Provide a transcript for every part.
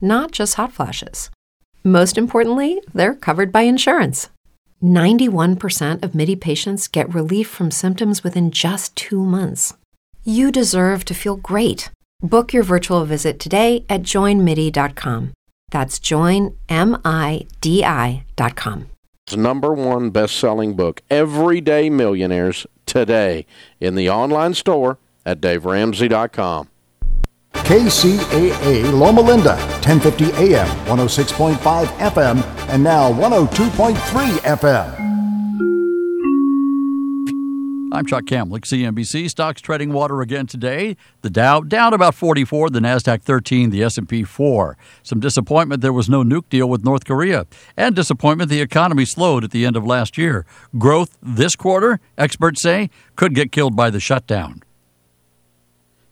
not just hot flashes. Most importantly, they're covered by insurance. 91% of MIDI patients get relief from symptoms within just two months. You deserve to feel great. Book your virtual visit today at joinmidi.com. That's joinmidi.com number one best selling book, Everyday Millionaires, today in the online store at daveramsey.com. KCAA Loma Linda, 1050 AM, 106.5 FM, and now 102.3 FM. I'm Chuck Kamlick, CNBC. Stocks treading water again today. The Dow down about 44, the Nasdaq 13, the S&P 4. Some disappointment there was no nuke deal with North Korea, and disappointment the economy slowed at the end of last year. Growth this quarter, experts say, could get killed by the shutdown.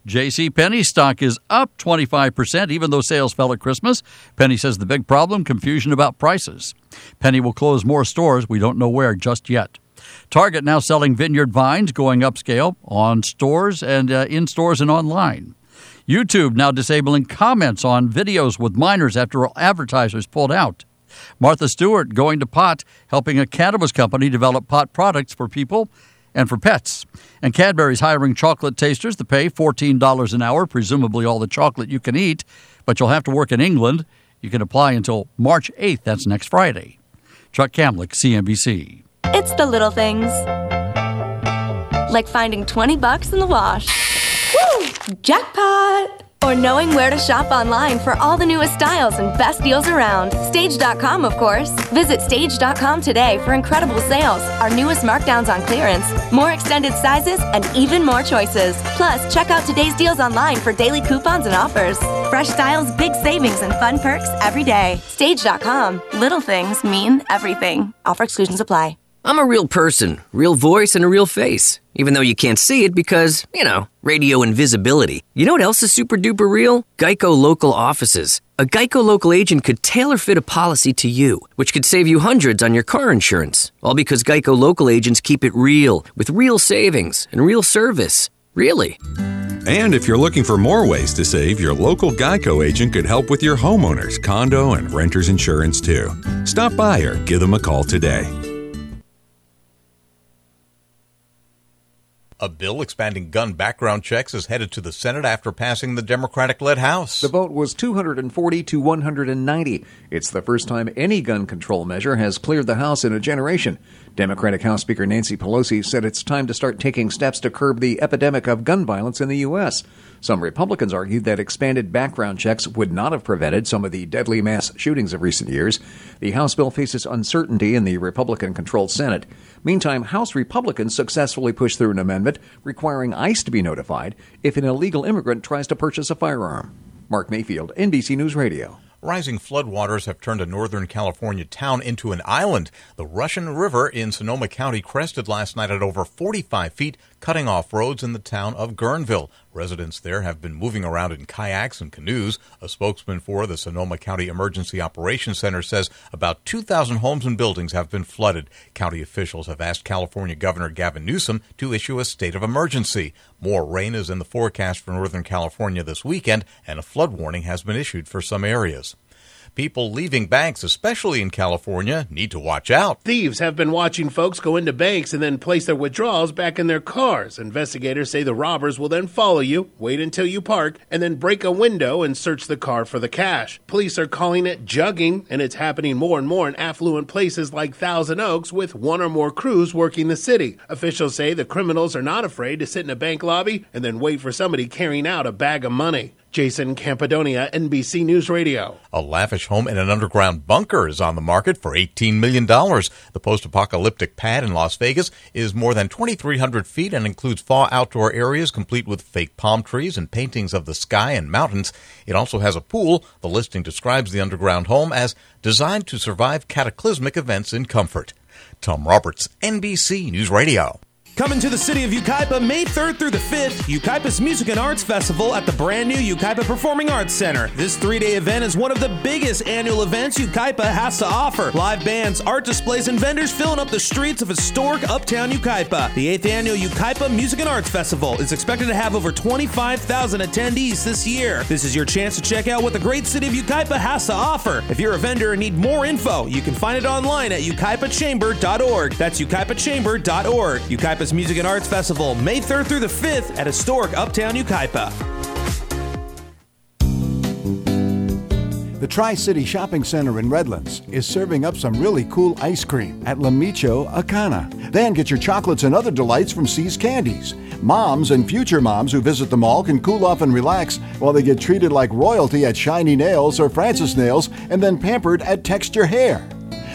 J.C. Penney stock is up 25%, even though sales fell at Christmas. Penny says the big problem confusion about prices. Penny will close more stores. We don't know where just yet. Target now selling vineyard vines, going upscale on stores and uh, in stores and online. YouTube now disabling comments on videos with minors after advertisers pulled out. Martha Stewart going to pot, helping a cannabis company develop pot products for people and for pets. And Cadbury's hiring chocolate tasters to pay $14 an hour, presumably all the chocolate you can eat, but you'll have to work in England. You can apply until March 8th, that's next Friday. Chuck Kamlick, CNBC. It's the little things. Like finding 20 bucks in the wash. Woo! Jackpot! Or knowing where to shop online for all the newest styles and best deals around. Stage.com, of course. Visit Stage.com today for incredible sales, our newest markdowns on clearance, more extended sizes, and even more choices. Plus, check out today's deals online for daily coupons and offers. Fresh styles, big savings, and fun perks every day. Stage.com. Little things mean everything. Offer exclusions apply. I'm a real person, real voice, and a real face. Even though you can't see it because, you know, radio invisibility. You know what else is super duper real? Geico local offices. A Geico local agent could tailor fit a policy to you, which could save you hundreds on your car insurance. All because Geico local agents keep it real, with real savings and real service. Really. And if you're looking for more ways to save, your local Geico agent could help with your homeowners, condo, and renter's insurance too. Stop by or give them a call today. A bill expanding gun background checks is headed to the Senate after passing the Democratic led House. The vote was 240 to 190. It's the first time any gun control measure has cleared the House in a generation. Democratic House Speaker Nancy Pelosi said it's time to start taking steps to curb the epidemic of gun violence in the U.S. Some Republicans argued that expanded background checks would not have prevented some of the deadly mass shootings of recent years. The House bill faces uncertainty in the Republican controlled Senate. Meantime, House Republicans successfully pushed through an amendment requiring ICE to be notified if an illegal immigrant tries to purchase a firearm. Mark Mayfield, NBC News Radio. Rising floodwaters have turned a northern California town into an island. The Russian River in Sonoma County crested last night at over 45 feet, cutting off roads in the town of Guerneville. Residents there have been moving around in kayaks and canoes. A spokesman for the Sonoma County Emergency Operations Center says about 2,000 homes and buildings have been flooded. County officials have asked California Governor Gavin Newsom to issue a state of emergency. More rain is in the forecast for Northern California this weekend, and a flood warning has been issued for some areas. People leaving banks, especially in California, need to watch out. Thieves have been watching folks go into banks and then place their withdrawals back in their cars. Investigators say the robbers will then follow you, wait until you park, and then break a window and search the car for the cash. Police are calling it jugging, and it's happening more and more in affluent places like Thousand Oaks with one or more crews working the city. Officials say the criminals are not afraid to sit in a bank lobby and then wait for somebody carrying out a bag of money. Jason Campadonia, NBC News Radio. A lavish home in an underground bunker is on the market for $18 million. The post apocalyptic pad in Las Vegas is more than 2,300 feet and includes fall outdoor areas complete with fake palm trees and paintings of the sky and mountains. It also has a pool. The listing describes the underground home as designed to survive cataclysmic events in comfort. Tom Roberts, NBC News Radio. Coming to the city of Yucaipa May 3rd through the 5th, Yucaipa's Music and Arts Festival at the brand new Yucaipa Performing Arts Center. This three day event is one of the biggest annual events Yucaipa has to offer. Live bands, art displays, and vendors filling up the streets of historic uptown Yucaipa. The 8th annual Yucaipa Music and Arts Festival is expected to have over 25,000 attendees this year. This is your chance to check out what the great city of Yucaipa has to offer. If you're a vendor and need more info, you can find it online at yucaipachamber.org. That's yucaipachamber.org. Music and Arts Festival, May 3rd through the 5th at historic Uptown Yucaipa. The Tri City Shopping Center in Redlands is serving up some really cool ice cream at La Michoacana. Then get your chocolates and other delights from See's Candies. Moms and future moms who visit the mall can cool off and relax while they get treated like royalty at Shiny Nails or Francis Nails and then pampered at Texture Hair.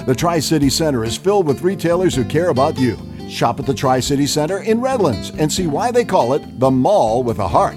The Tri City Center is filled with retailers who care about you. Shop at the Tri City Center in Redlands and see why they call it the mall with a heart.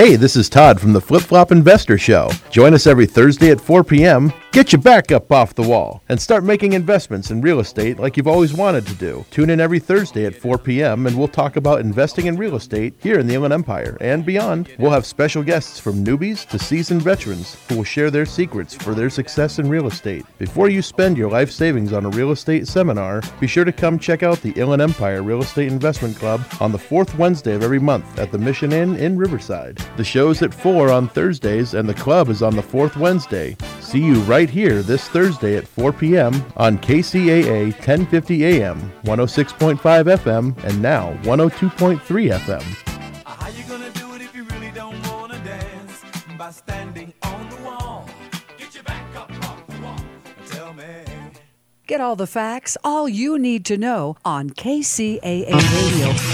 Hey, this is Todd from the Flip Flop Investor Show. Join us every Thursday at 4 p.m. Get your back up off the wall and start making investments in real estate like you've always wanted to do. Tune in every Thursday at 4 p.m. and we'll talk about investing in real estate here in the Inland Empire and beyond. We'll have special guests from newbies to seasoned veterans who will share their secrets for their success in real estate. Before you spend your life savings on a real estate seminar, be sure to come check out the Inland Empire Real Estate Investment Club on the fourth Wednesday of every month at the Mission Inn in Riverside. The show's at 4 on Thursdays and the club is on the fourth Wednesday. See you right here this Thursday at 4 p.m. on KCAA 1050 AM, 106.5 FM, and now 102.3 FM. How you gonna do it if you really don't wanna dance? By standing on the wall. Get your back up off the wall. Tell me. Get all the facts, all you need to know on KCAA Radio.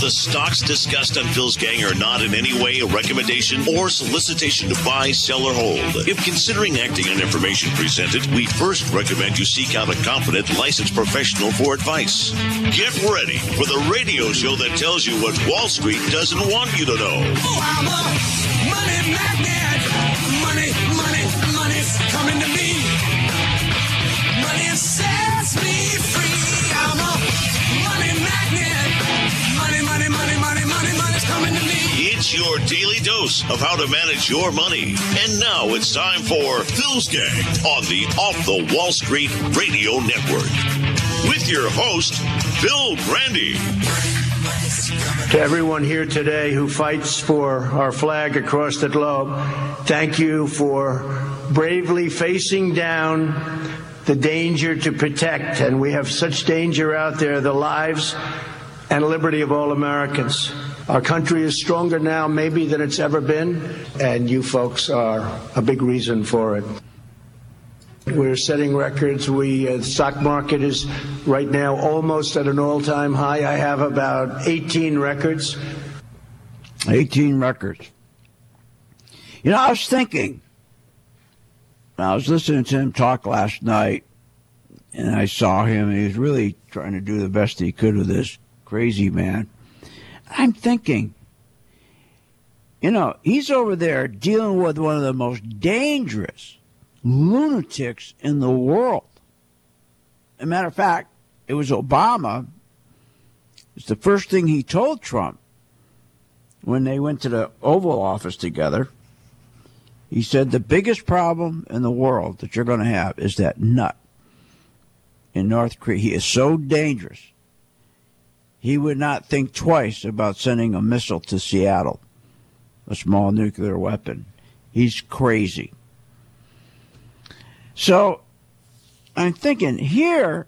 The stocks discussed on Phil's Gang are not in any way a recommendation or solicitation to buy, sell, or hold. If considering acting on information presented, we first recommend you seek out a competent, licensed professional for advice. Get ready for the radio show that tells you what Wall Street doesn't want you to know. Oh, I'm a money magnet. Money, Your daily dose of how to manage your money. And now it's time for Phil's Gang on the Off the Wall Street Radio Network. With your host, Phil Grande. To everyone here today who fights for our flag across the globe, thank you for bravely facing down the danger to protect. And we have such danger out there the lives and liberty of all Americans. Our country is stronger now, maybe, than it's ever been, and you folks are a big reason for it. We're setting records. We uh, the stock market is right now almost at an all-time high. I have about 18 records. 18 records. You know, I was thinking, I was listening to him talk last night, and I saw him, and he was really trying to do the best he could with this crazy man. I'm thinking, you know, he's over there dealing with one of the most dangerous lunatics in the world. As a matter of fact, it was Obama. It's the first thing he told Trump when they went to the Oval Office together. He said the biggest problem in the world that you're going to have is that nut. in North Korea. He is so dangerous. He would not think twice about sending a missile to Seattle, a small nuclear weapon. He's crazy. So I'm thinking here,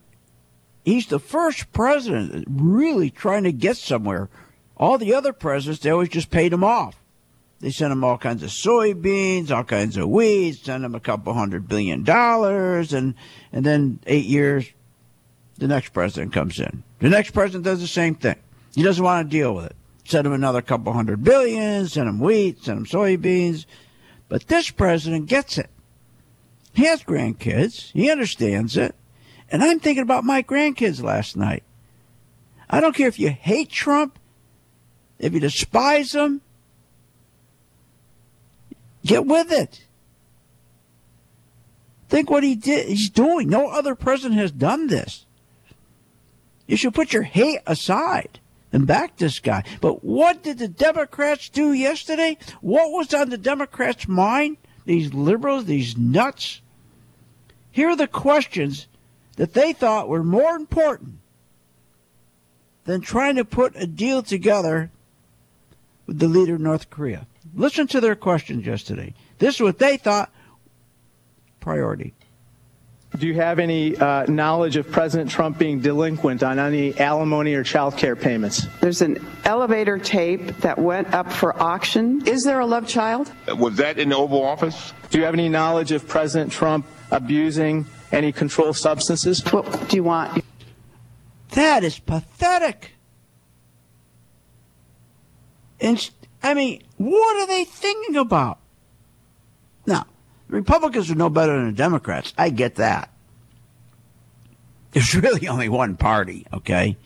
he's the first president really trying to get somewhere. All the other presidents, they always just paid him off. They sent him all kinds of soybeans, all kinds of weeds, sent him a couple hundred billion dollars, and and then eight years, the next president comes in. The next president does the same thing. He doesn't want to deal with it. Send him another couple hundred billion, send him wheat, send him soybeans. But this president gets it. He has grandkids. He understands it. And I'm thinking about my grandkids last night. I don't care if you hate Trump, if you despise him, get with it. Think what he did. He's doing. No other president has done this. You should put your hate aside and back this guy. But what did the Democrats do yesterday? What was on the Democrats' mind? These liberals, these nuts. Here are the questions that they thought were more important than trying to put a deal together with the leader of North Korea. Listen to their questions yesterday. This is what they thought priority. Do you have any uh, knowledge of President Trump being delinquent on any alimony or child care payments? There's an elevator tape that went up for auction. Is there a love child? Was that in the Oval Office? Do you have any knowledge of President Trump abusing any controlled substances? What do you want? That is pathetic. And I mean, what are they thinking about? Republicans are no better than the Democrats. I get that. There's really only one party, okay?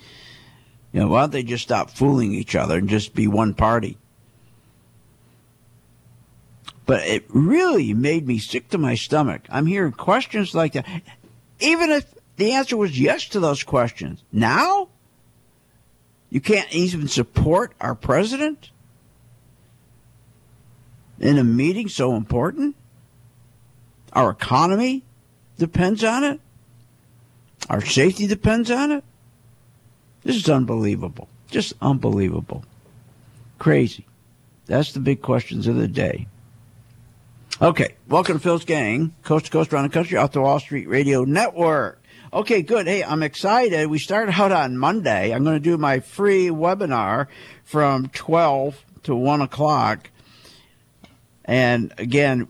You know, why don't they just stop fooling each other and just be one party? But it really made me sick to my stomach. I'm hearing questions like that. Even if the answer was yes to those questions. Now? You can't even support our president in a meeting so important? Our economy depends on it. Our safety depends on it. This is unbelievable. Just unbelievable. Crazy. That's the big questions of the day. Okay, welcome to Phil's Gang, coast to coast around the country, off the Wall Street Radio Network. Okay, good. Hey, I'm excited. We start out on Monday. I'm going to do my free webinar from 12 to 1 o'clock. And again,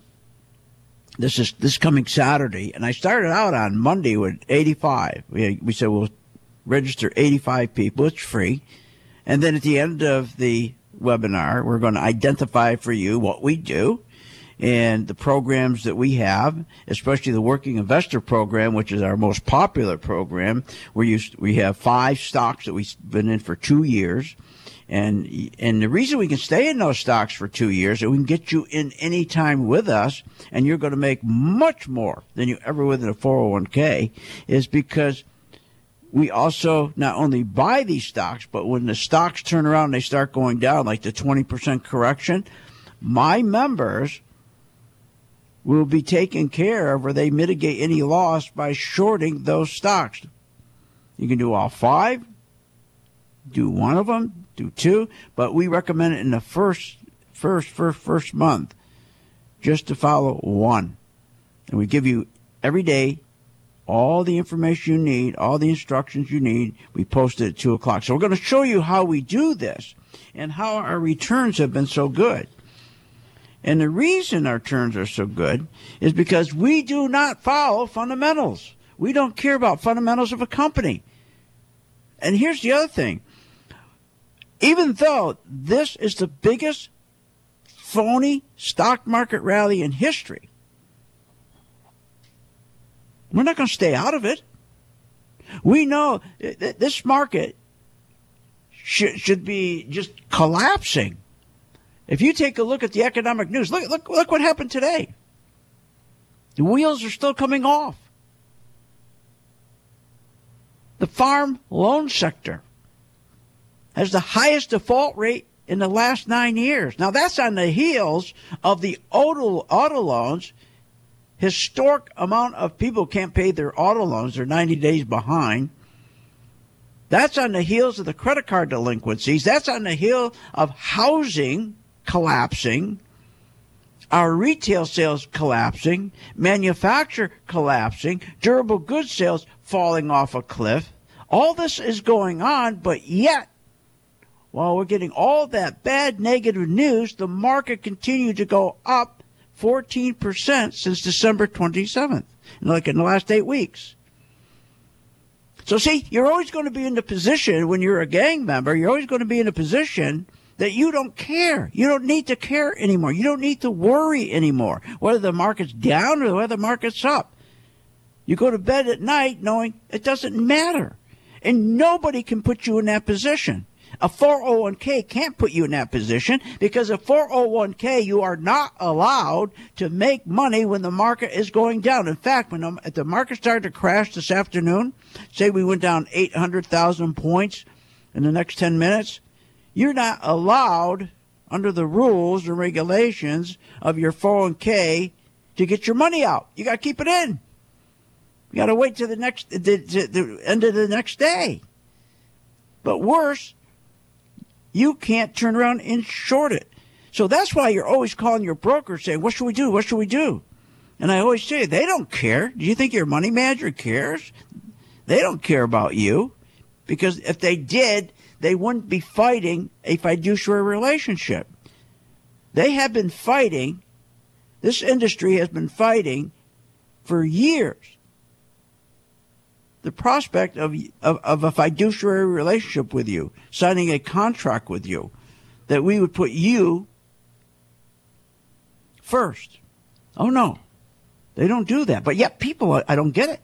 this is this coming Saturday, and I started out on Monday with 85. We, we said we'll register 85 people. It's free, and then at the end of the webinar, we're going to identify for you what we do and the programs that we have, especially the Working Investor Program, which is our most popular program. We we have five stocks that we've been in for two years. And and the reason we can stay in those stocks for two years is we can get you in any time with us, and you're going to make much more than you ever would in a 401k, is because we also not only buy these stocks, but when the stocks turn around and they start going down, like the 20% correction, my members will be taken care of or they mitigate any loss by shorting those stocks. You can do all five, do one of them, do two, but we recommend it in the first, first, first, first month just to follow one. And we give you every day all the information you need, all the instructions you need. We post it at two o'clock. So we're going to show you how we do this and how our returns have been so good. And the reason our returns are so good is because we do not follow fundamentals. We don't care about fundamentals of a company. And here's the other thing. Even though this is the biggest phony stock market rally in history, we're not going to stay out of it. We know that this market should, should be just collapsing. If you take a look at the economic news, look, look, look what happened today. The wheels are still coming off. The farm loan sector has the highest default rate in the last nine years. Now that's on the heels of the auto, auto loans historic amount of people can't pay their auto loans. They're 90 days behind. That's on the heels of the credit card delinquencies. That's on the heel of housing collapsing, our retail sales collapsing, manufacture collapsing, durable goods sales falling off a cliff. All this is going on, but yet, while we're getting all that bad negative news, the market continued to go up 14% since December 27th, like in the last eight weeks. So, see, you're always going to be in the position when you're a gang member, you're always going to be in a position that you don't care. You don't need to care anymore. You don't need to worry anymore whether the market's down or whether the market's up. You go to bed at night knowing it doesn't matter. And nobody can put you in that position. A 401k can't put you in that position because a 401k you are not allowed to make money when the market is going down. In fact, when the, if the market started to crash this afternoon, say we went down 800,000 points in the next 10 minutes, you're not allowed under the rules and regulations of your 401k to get your money out. You got to keep it in. You got to wait to the next the, the, the end of the next day. But worse, you can't turn around and short it. So that's why you're always calling your broker saying, "What should we do? What should we do?" And I always say, they don't care. Do you think your money manager cares? They don't care about you because if they did, they wouldn't be fighting a fiduciary relationship. They have been fighting, this industry has been fighting for years the prospect of, of, of a fiduciary relationship with you, signing a contract with you, that we would put you first. Oh no, they don't do that. But yet people, I don't get it,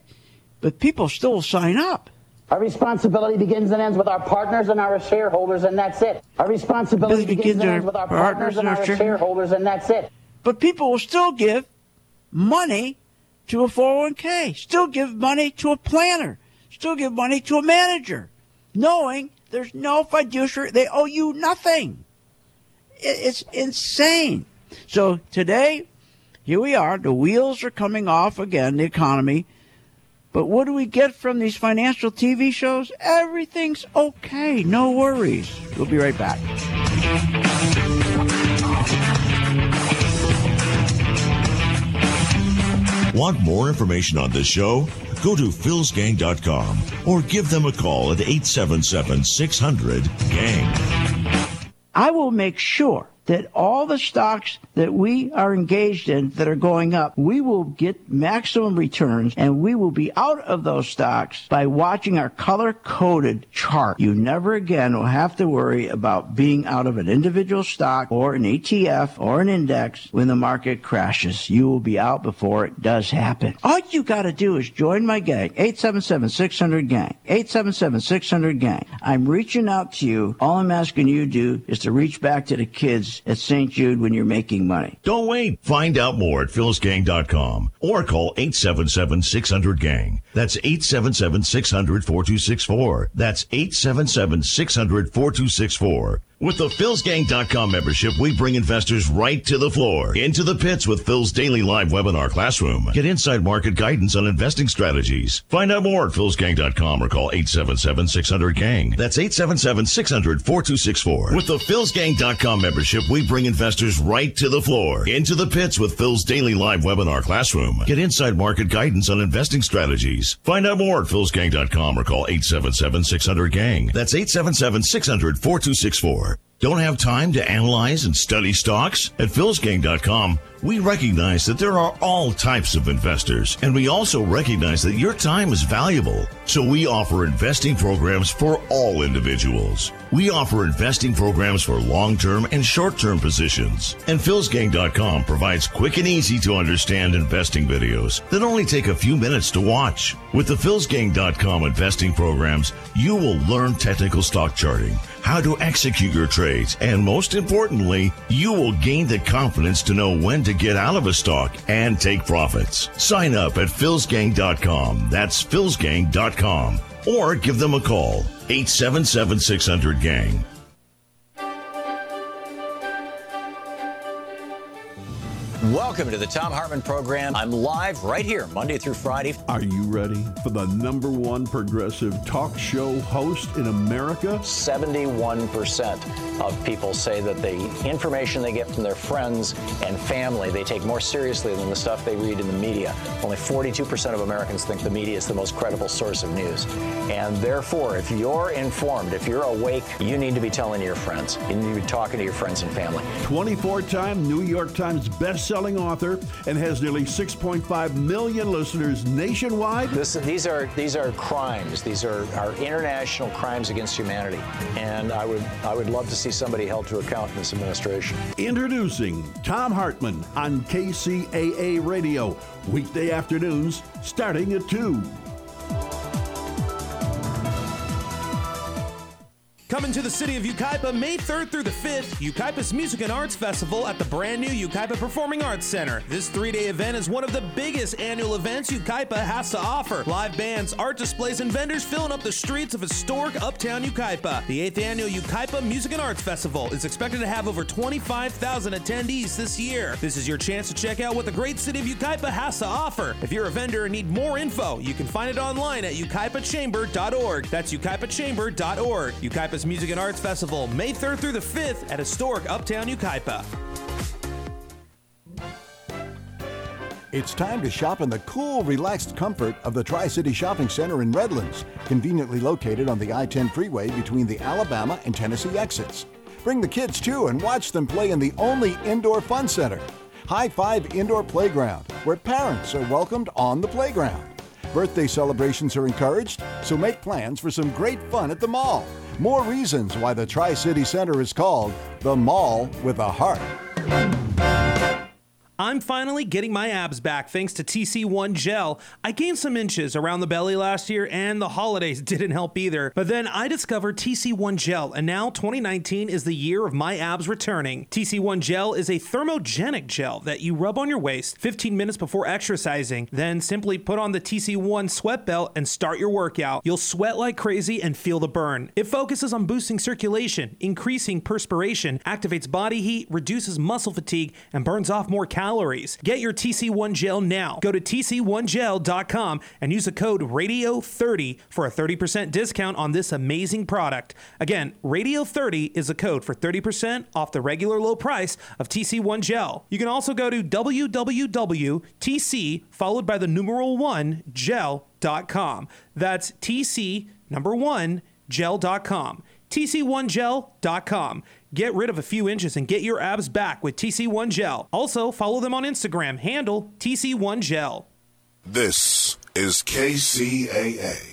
but people still sign up. Our responsibility begins and ends with our partners and our shareholders, and that's it. Our responsibility Begins begins and ends with our our partners and our share- shareholders, and that's it. But people will still give money to a 401k, still give money to a planner, still give money to a manager, knowing there's no fiduciary, they owe you nothing. It's insane. So today, here we are, the wheels are coming off again, the economy. But what do we get from these financial TV shows? Everything's okay, no worries. We'll be right back. Want more information on this show? Go to philsgang.com or give them a call at 877 600 GANG. I will make sure that all the stocks that we are engaged in that are going up, we will get maximum returns and we will be out of those stocks by watching our color coded chart. You never again will have to worry about being out of an individual stock or an ETF or an index when the market crashes. You will be out before it does happen. All you got to do is join my gang, 877-600-GANG, 877-600-GANG. I'm reaching out to you. All I'm asking you to do is to reach back to the kids at St. Jude when you're making money. Don't wait. Find out more at philsgang.com or call 877-600-GANG. That's 877-600-4264. That's 877-600-4264. With the philsgang.com membership, we bring investors right to the floor, into the pits with Phil's daily live webinar classroom. Get inside market guidance on investing strategies. Find out more at philsgang.com or call 877-600-GANG. That's 877-600-4264. With the philsgang.com membership, we bring investors right to the floor, into the pits with Phil's daily live webinar classroom. Get inside market guidance on investing strategies. Find out more at philsgang.com or call 877-600-GANG. That's 877-600-4264 more don't have time to analyze and study stocks? At philsgang.com, we recognize that there are all types of investors, and we also recognize that your time is valuable. So we offer investing programs for all individuals. We offer investing programs for long-term and short-term positions. And philsgang.com provides quick and easy to understand investing videos that only take a few minutes to watch. With the philsgang.com investing programs, you will learn technical stock charting, how to execute your and most importantly, you will gain the confidence to know when to get out of a stock and take profits. Sign up at philsgang.com. That's philsgang.com. Or give them a call, 877 600 GANG. Welcome to the Thom Hartmann program. I'm live right here, Monday through Friday. Are you ready for the number one progressive talk show host in America? 71% of people say that the information they get from their friends and family they take more seriously than the stuff they read in the media. Only 42% of Americans think the media is the most credible source of news. And therefore, if you're informed, if you're awake, you need to be telling your friends. You need to be talking to your friends and family. 24 time New York Times best-selling author and has nearly 6.5 million listeners nationwide. This, these are these are crimes. These are, are international crimes against humanity, and I would I would love to see somebody held to account in this administration. Introducing Thom Hartmann on KCAA Radio, weekday afternoons starting at 2. Coming to the city of Yucaipa May 3rd through the 5th, Yucaipa's Music and Arts Festival at the brand new Yucaipa Performing Arts Center. This three day event is one of the biggest annual events Yucaipa has to offer. Live bands, art displays, and vendors filling up the streets of historic uptown Yucaipa. The 8th annual Yucaipa Music and Arts Festival is expected to have over 25,000 attendees this year. This is your chance to check out what the great city of Yucaipa has to offer. If you're a vendor and need more info, you can find it online at yucaipachamber.org. That's yucaipachamber.org. Yucaipa's Music and Arts Festival, May 3rd through the 5th at historic Uptown Yucaipa. It's time to shop in the cool, relaxed comfort of the Tri City Shopping Center in Redlands, conveniently located on the I 10 freeway between the Alabama and Tennessee exits. Bring the kids too and watch them play in the only indoor fun center, High Five Indoor Playground, where parents are welcomed on the playground. Birthday celebrations are encouraged, so make plans for some great fun at the mall. More reasons why the Tri City Center is called the Mall with a Heart. I'm finally getting my abs back thanks to TC1 Gel. I gained some inches around the belly last year, and the holidays didn't help either. But then I discovered TC1 Gel, and now 2019 is the year of my abs returning. TC1 Gel is a thermogenic gel that you rub on your waist 15 minutes before exercising. Then simply put on the TC1 sweat belt and start your workout. You'll sweat like crazy and feel the burn. It focuses on boosting circulation, increasing perspiration, activates body heat, reduces muscle fatigue, and burns off more calories. Get your TC1 gel now. Go to tc1gel.com and use the code RADIO30 for a 30% discount on this amazing product. Again, RADIO30 is a code for 30% off the regular low price of TC1 gel. You can also go to www.tc followed by the numeral 1 gel.com. That's TC number 1 gel.com. TC1gel.com. Get rid of a few inches and get your abs back with TC1 Gel. Also, follow them on Instagram, handle TC1 Gel. This is KCAA.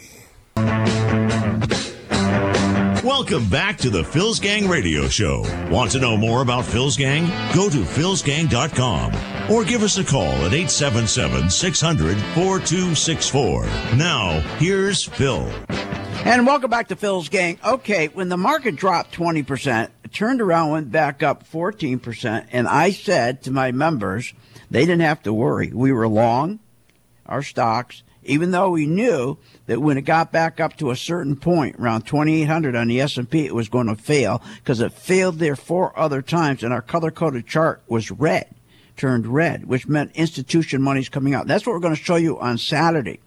Welcome back to the Phil's Gang Radio Show. Want to know more about Phil's Gang? Go to philsgang.com or give us a call at 877 600 4264. Now, here's Phil. And welcome back to Phil's Gang. Okay, when the market dropped 20%, it turned around, went back up 14%, and I said to my members, they didn't have to worry. We were long our stocks, even though we knew that when it got back up to a certain point, around 2800 on the S&P, it was going to fail because it failed there four other times, and our color-coded chart was red, turned red, which meant institution money's coming out. That's what we're going to show you on Saturday.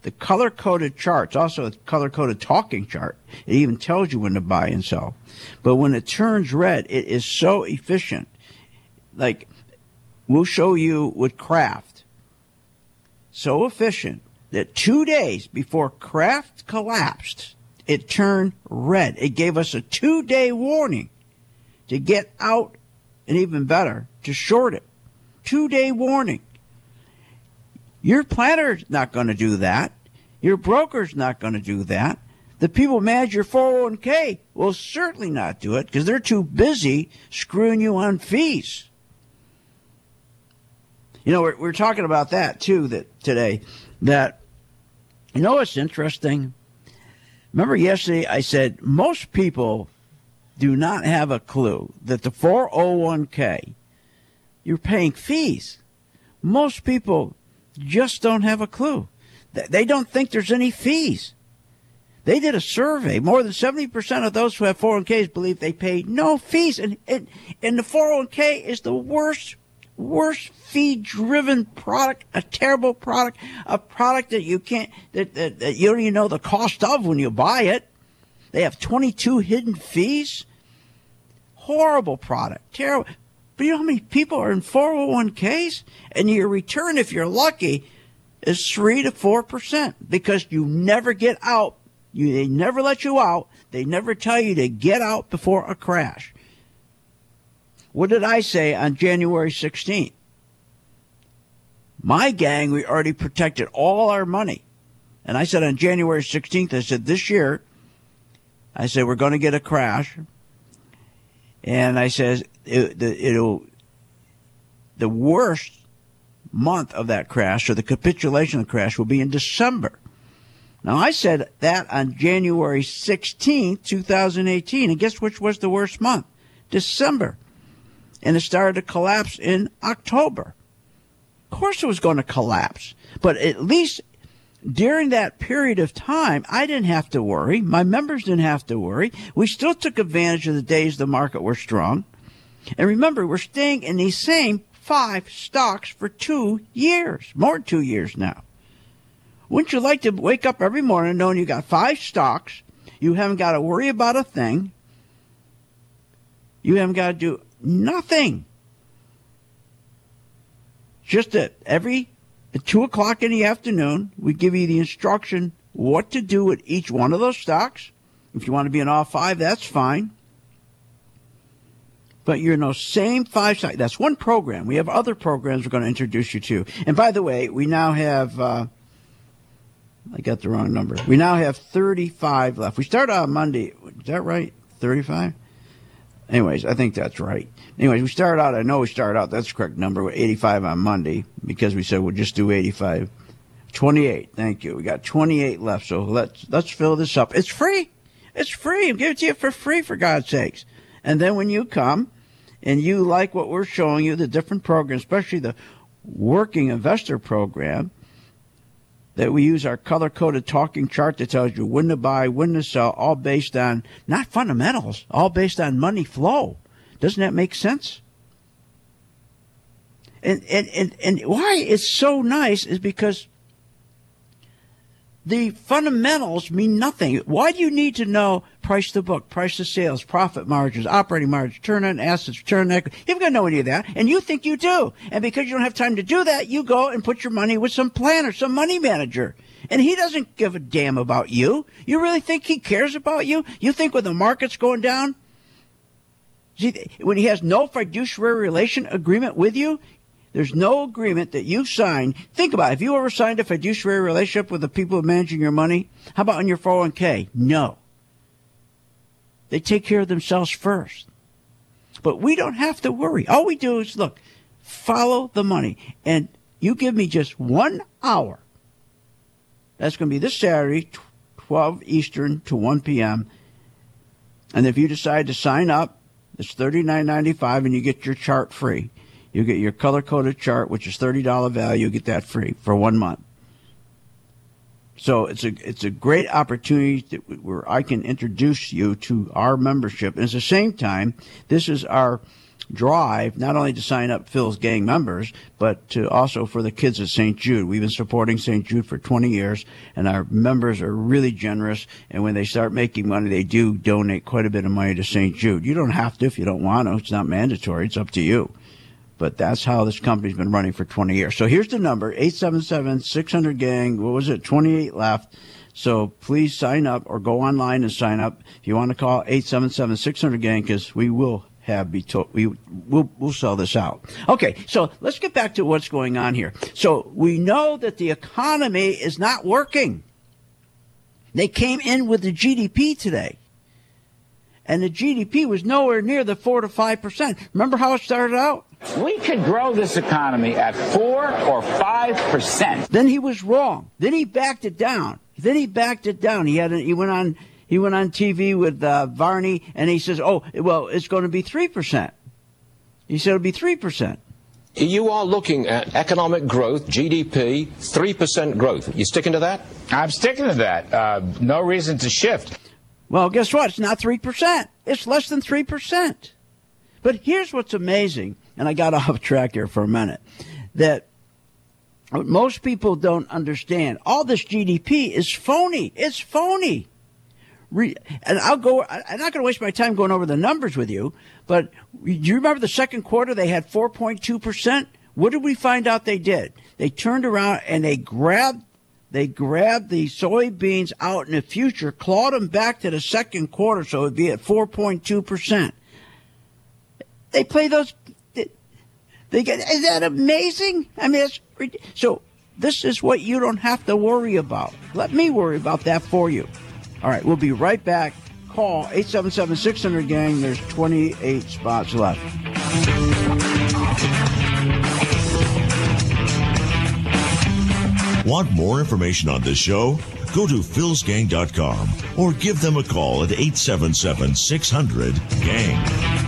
The color coded charts, also a color coded talking chart, it even tells you when to buy and sell. But when it turns red, it is so efficient. Like, we'll show you with Kraft. So efficient that two days before Kraft collapsed, it turned red. It gave us a two day warning to get out, and even better, to short it. Two day warning. Your planner's not going to do that. Your broker's not going to do that. The people manage your 401k will certainly not do it because they're too busy screwing you on fees. You know, we're, we're talking about that too that today. That you know what's interesting? Remember yesterday I said most people do not have a clue that the 401k you're paying fees. Most people just don't have a clue. They don't think there's any fees. They did a survey. More than 70% of those who have 401ks believe they pay no fees. And, and, and the 401k is the worst worst fee-driven product, a terrible product, a product that you can't, that, that, that you don't even know the cost of when you buy it. They have 22 hidden fees. Horrible product, terrible. But you know how many people are in 401ks? And your return, if you're lucky, is 3 to 4% because you never get out. You, they never let you out. They never tell you to get out before a crash. What did I say on January 16th? My gang, we already protected all our money. And I said on January 16th, I said, this year, I said, we're going to get a crash. And I said, it, it'll, the worst month of that crash or the capitulation of the crash will be in December. Now, I said that on January 16th, 2018. And guess which was the worst month? December. And it started to collapse in October. Of course, it was going to collapse. But at least during that period of time, I didn't have to worry. My members didn't have to worry. We still took advantage of the days the market were strong. And remember, we're staying in these same five stocks for two years, more than two years now. Wouldn't you like to wake up every morning knowing you got five stocks? You haven't got to worry about a thing. You haven't got to do nothing. Just that every at two o'clock in the afternoon, we give you the instruction what to do with each one of those stocks. If you want to be in all five, that's fine. But you're in those same five stocks. That's one program. We have other programs we're going to introduce you to. And by the way, we now have. Uh, I got the wrong number. We now have 35 left. We start on Monday. Is that right? 35? Anyways, I think that's right. Anyways, we started out, I know we started out, that's the correct number, with 85 on Monday because we said we'll just do 85. 28, thank you. We got 28 left, so let's let's fill this up. It's free. It's free. I'm giving it to you for free, for God's sakes. And then when you come and you like what we're showing you, the different programs, especially the working investor program, that we use our color coded talking chart that tells you when to buy, when to sell, all based on not fundamentals, all based on money flow. Doesn't that make sense? And, and, and, and why it's so nice is because the fundamentals mean nothing. Why do you need to know price to book, price to sales, profit margins, operating margins, return on assets, return on equity? You haven't got to know any of that, and you think you do. And because you don't have time to do that, you go and put your money with some planner, some money manager. And he doesn't give a damn about you. You really think he cares about you? You think when the market's going down, see, when he has no fiduciary relation agreement with you, there's no agreement that you sign. Think about it. Have you ever signed a fiduciary relationship with the people managing your money? How about on your 401k? No. They take care of themselves first. But we don't have to worry. All we do is look, follow the money. And you give me just one hour. That's going to be this Saturday, 12 Eastern to 1 p.m. And if you decide to sign up, it's $39.95 and you get your chart free. You get your color coded chart, which is $30 value. You get that free for one month. So it's a it's a great opportunity to, where I can introduce you to our membership. And at the same time, this is our drive not only to sign up Phil's gang members, but to also for the kids at St. Jude. We've been supporting St. Jude for 20 years, and our members are really generous. And when they start making money, they do donate quite a bit of money to St. Jude. You don't have to if you don't want to. It's not mandatory. It's up to you. But that's how this company's been running for 20 years. So here's the number 877 600 Gang. What was it? 28 left. So please sign up or go online and sign up. If you want to call 877 600 Gang, because we will have be told we we'll, we'll sell this out. Okay, so let's get back to what's going on here. So we know that the economy is not working. They came in with the GDP today. And the GDP was nowhere near the 4 to 5%. Remember how it started out? We could grow this economy at 4 or 5%. Then he was wrong. Then he backed it down. Then he backed it down. He had a, he went on he went on TV with uh, Varney and he says, "Oh, well, it's going to be 3%." He said it'll be 3%. You are looking at economic growth, GDP, 3% growth. You sticking to that? I'm sticking to that. Uh, no reason to shift. Well, guess what? It's not 3%. It's less than 3%. But here's what's amazing. And I got off track here for a minute, that what most people don't understand all this GDP is phony. It's phony. Re- and I'll go, I'm not going to waste my time going over the numbers with you, but do you remember the second quarter they had 4.2%? What did we find out they did? They turned around and they grabbed they grabbed the soybeans out in the future, clawed them back to the second quarter, so it'd be at 4.2%. They play those. They, get. Is that amazing? I mean, rid- so. This is what you don't have to worry about. Let me worry about that for you. All right, we'll be right back. Call 877 600 gang. There's 28 spots left. Want more information on this show? Go to philsgang.com or give them a call at 877 600 GANG.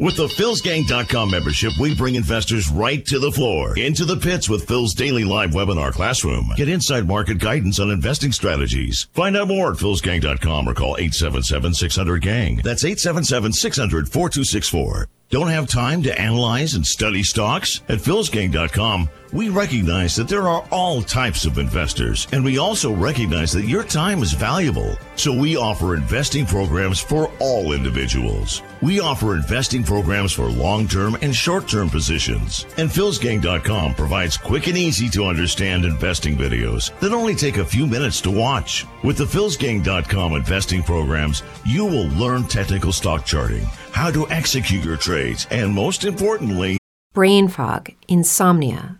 With the philsgang.com membership, we bring investors right to the floor, into the pits with Phil's daily live webinar classroom. Get inside market guidance on investing strategies. Find out more at philsgang.com or call 877 600 GANG. That's 877 600 4264. Don't have time to analyze and study stocks? At philsgang.com, we recognize that there are all types of investors, and we also recognize that your time is valuable. So we offer investing programs for all individuals. We offer investing programs for long-term and short-term positions. And philsgang.com provides quick and easy to understand investing videos that only take a few minutes to watch. With the philsgang.com investing programs, you will learn technical stock charting, how to execute your trades, and most importantly, brain fog, insomnia,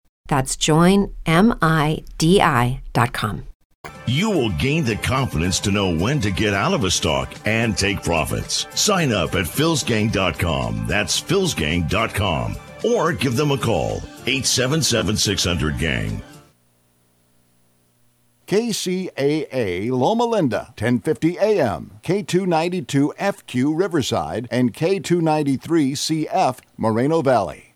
That's joinmidi.com. You will gain the confidence to know when to get out of a stock and take profits. Sign up at philsgang.com. That's philsgang.com. Or give them a call 877 600 Gang. KCAA Loma Linda, 1050 AM, K292 FQ Riverside, and K293CF Moreno Valley.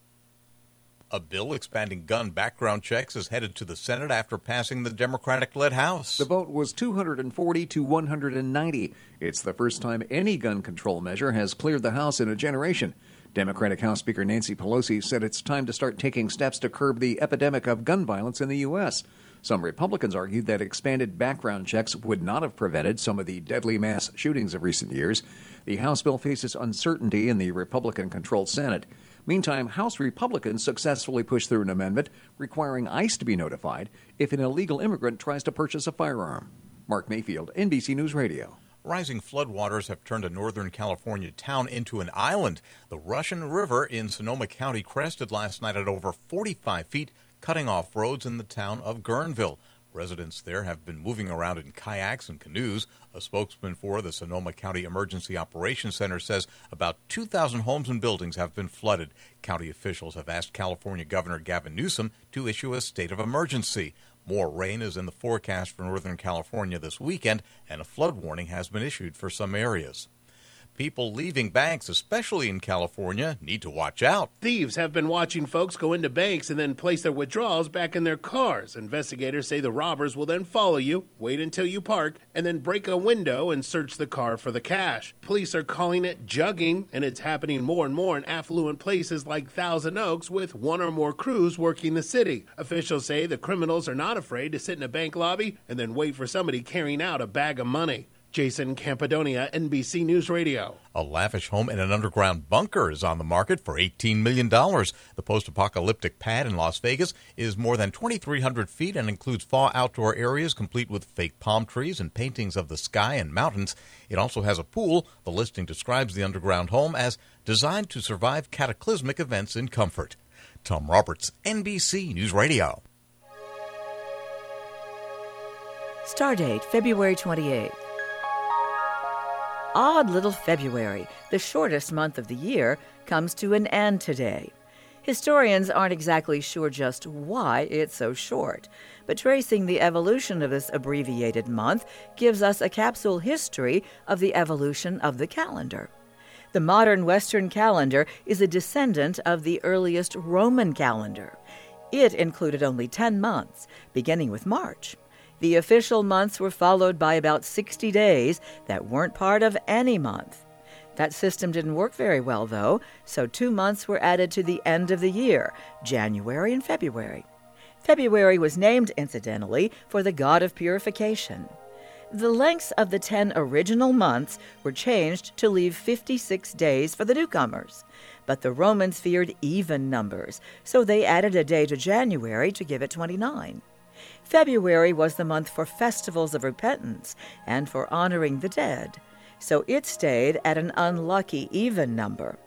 A bill expanding gun background checks is headed to the Senate after passing the Democratic led House. The vote was 240 to 190. It's the first time any gun control measure has cleared the House in a generation. Democratic House Speaker Nancy Pelosi said it's time to start taking steps to curb the epidemic of gun violence in the U.S. Some Republicans argued that expanded background checks would not have prevented some of the deadly mass shootings of recent years. The House bill faces uncertainty in the Republican controlled Senate. Meantime, House Republicans successfully pushed through an amendment requiring ICE to be notified if an illegal immigrant tries to purchase a firearm. Mark Mayfield, NBC News Radio. Rising floodwaters have turned a northern California town into an island. The Russian River in Sonoma County crested last night at over 45 feet, cutting off roads in the town of Guerneville. Residents there have been moving around in kayaks and canoes. A spokesman for the Sonoma County Emergency Operations Center says about 2,000 homes and buildings have been flooded. County officials have asked California Governor Gavin Newsom to issue a state of emergency. More rain is in the forecast for Northern California this weekend, and a flood warning has been issued for some areas. People leaving banks, especially in California, need to watch out. Thieves have been watching folks go into banks and then place their withdrawals back in their cars. Investigators say the robbers will then follow you, wait until you park, and then break a window and search the car for the cash. Police are calling it jugging, and it's happening more and more in affluent places like Thousand Oaks with one or more crews working the city. Officials say the criminals are not afraid to sit in a bank lobby and then wait for somebody carrying out a bag of money. Jason Campadonia, NBC News Radio. A lavish home in an underground bunker is on the market for $18 million. The post apocalyptic pad in Las Vegas is more than 2,300 feet and includes fall outdoor areas complete with fake palm trees and paintings of the sky and mountains. It also has a pool. The listing describes the underground home as designed to survive cataclysmic events in comfort. Tom Roberts, NBC News Radio. Stardate, February 28th. Odd little February, the shortest month of the year, comes to an end today. Historians aren't exactly sure just why it's so short, but tracing the evolution of this abbreviated month gives us a capsule history of the evolution of the calendar. The modern Western calendar is a descendant of the earliest Roman calendar. It included only 10 months, beginning with March. The official months were followed by about 60 days that weren't part of any month. That system didn't work very well, though, so two months were added to the end of the year January and February. February was named, incidentally, for the god of purification. The lengths of the 10 original months were changed to leave 56 days for the newcomers. But the Romans feared even numbers, so they added a day to January to give it 29. February was the month for festivals of repentance and for honoring the dead, so it stayed at an unlucky even number.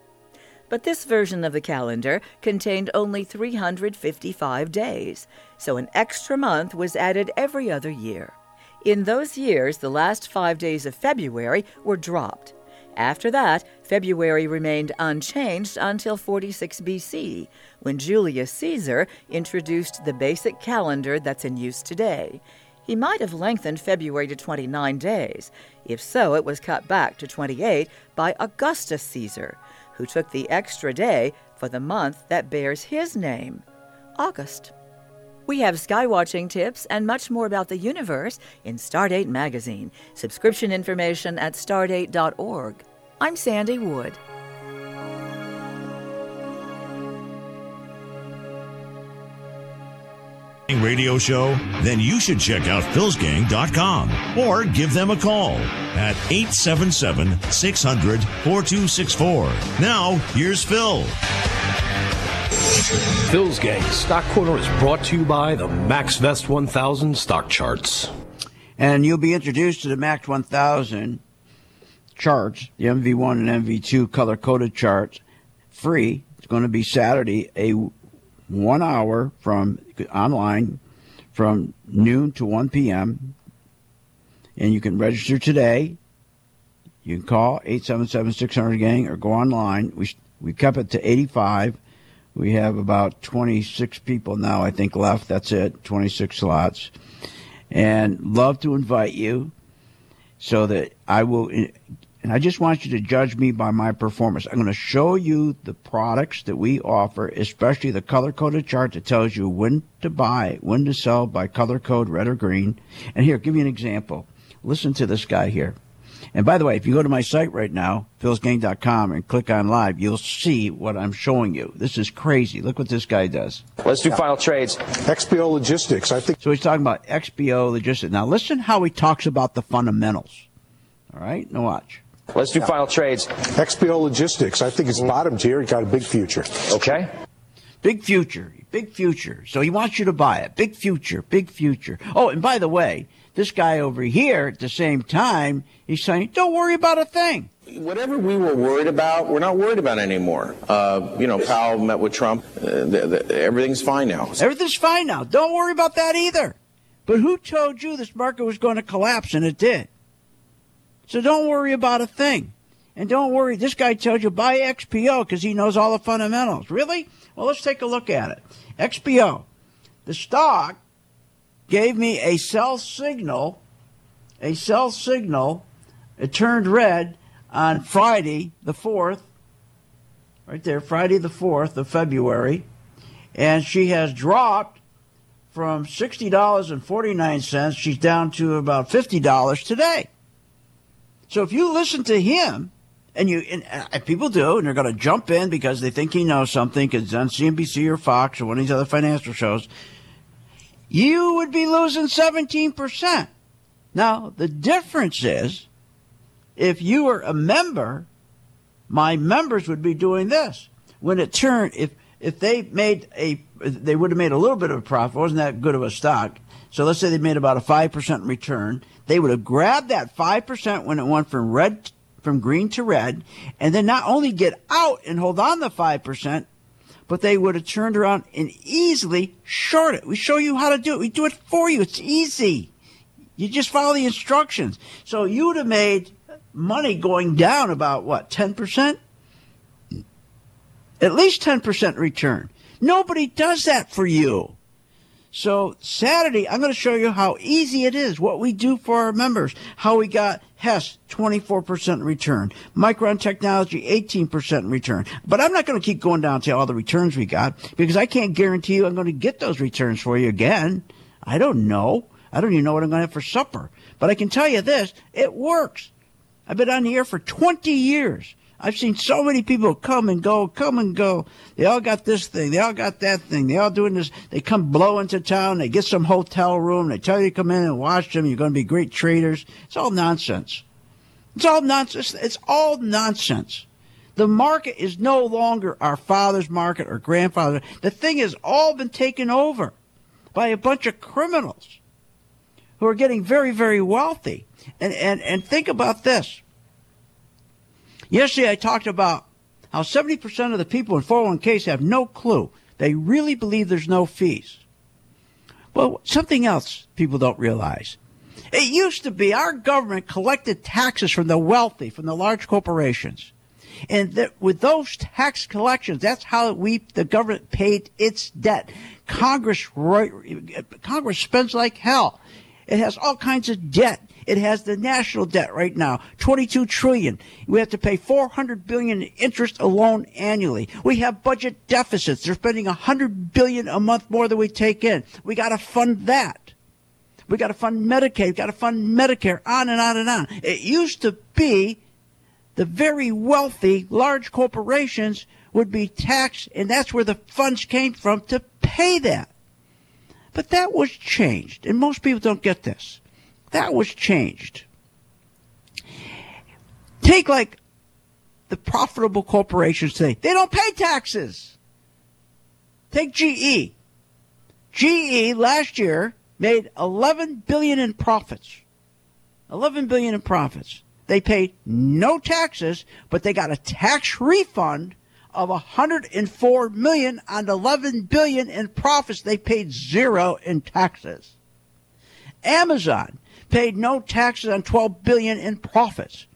But this version of the calendar contained only 355 days, so an extra month was added every other year. In those years, the last five days of February were dropped. After that, February remained unchanged until 46 BC, when Julius Caesar introduced the basic calendar that's in use today. He might have lengthened February to 29 days. If so, it was cut back to 28 by Augustus Caesar, who took the extra day for the month that bears his name, August. We have skywatching tips and much more about the universe in Stardate magazine. Subscription information at stardate.org. I'm Sandy Wood. radio show? Then you should check out philsgang.com or give them a call at 877 600 4264. Now, here's Phil. Phil's Gang Stock Corner is brought to you by the MaxVest 1000 stock charts. And you'll be introduced to the Max 1000 charts, the MV1 and MV2 color coded charts, free. It's going to be Saturday, a one hour from online from noon to 1 p.m. And you can register today. You can call 877 600 gang or go online. We, we kept it to 85. We have about 26 people now, I think, left. That's it, 26 slots. And love to invite you so that I will and I just want you to judge me by my performance. I'm going to show you the products that we offer, especially the color coded chart that tells you when to buy, when to sell by color code, red or green. And here, give you an example. Listen to this guy here. And by the way, if you go to my site right now, philsgang.com, and click on live, you'll see what I'm showing you. This is crazy. Look what this guy does. Let's do final trades. XPO Logistics. I think so. He's talking about XPO Logistics. Now listen how he talks about the fundamentals. All right, now watch. Let's do final trades. XPO Logistics. I think it's bottomed here. It's got a big future. Okay. Big future. Big future. So he wants you to buy it. Big future. Big future. Oh, and by the way, this guy over here at the same time, he's saying, don't worry about a thing. Whatever we were worried about, we're not worried about anymore. Uh, you know, Powell met with Trump. Uh, the, the, everything's fine now. Everything's fine now. Don't worry about that either. But who told you this market was going to collapse? And it did. So don't worry about a thing. And don't worry, this guy tells you buy XPO because he knows all the fundamentals. Really? Well, let's take a look at it. XPO, the stock gave me a sell signal, a sell signal. It turned red on Friday the 4th, right there, Friday the 4th of February. And she has dropped from $60.49. She's down to about $50 today. So if you listen to him, and you and, uh, and people do, and they're going to jump in because they think he knows something because on CNBC or Fox or one of these other financial shows, you would be losing 17%. Now, the difference is if you were a member, my members would be doing this. When it turned, if if they made a, they would have made a little bit of a profit. It wasn't that good of a stock. So let's say they made about a five percent return. They would have grabbed that five percent when it went from red from green to red, and then not only get out and hold on the 5%, but they would have turned around and easily short it. We show you how to do it. We do it for you. It's easy. You just follow the instructions. So you would have made money going down about what, 10%? At least 10% return. Nobody does that for you. So Saturday, I'm going to show you how easy it is, what we do for our members, how we got Hess 24% return, Micron Technology 18% return. But I'm not going to keep going down to all the returns we got because I can't guarantee you I'm going to get those returns for you again. I don't know. I don't even know what I'm going to have for supper. But I can tell you this, it works. I've been on the air for 20 years. I've seen so many people come and go, come and go. They all got this thing. They all got that thing. They all doing this. They come blow into town. They get some hotel room. They tell you to come in and watch them. You're going to be great traders. It's all nonsense. It's all nonsense. It's all nonsense. The market is no longer our father's market or grandfather. The thing has all been taken over by a bunch of criminals who are getting very, very wealthy. And, and, and think about this. Yesterday I talked about how 70% of the people in 401ks have no clue. They really believe there's no fees. Well, something else people don't realize. It used to be our government collected taxes from the wealthy, from the large corporations. And that with those tax collections, that's how we, the government paid its debt. Congress, Congress spends like hell. It has all kinds of debt. It has the national debt right now, 22 trillion. We have to pay 400 billion in interest alone annually. We have budget deficits. They're spending 100 billion a month more than we take in. We got to fund that. We got to fund Medicaid. We got to fund Medicare. On and on and on. It used to be the very wealthy, large corporations would be taxed, and that's where the funds came from to pay that. But that was changed, and most people don't get this. That was changed. Take like the profitable corporations today. They don't pay taxes. Take GE. GE last year made 11 billion in profits. 11 billion in profits. They paid no taxes, but they got a tax refund of 104 million on 11 billion in profits. They paid zero in taxes. Amazon paid no taxes on 12 billion in profits.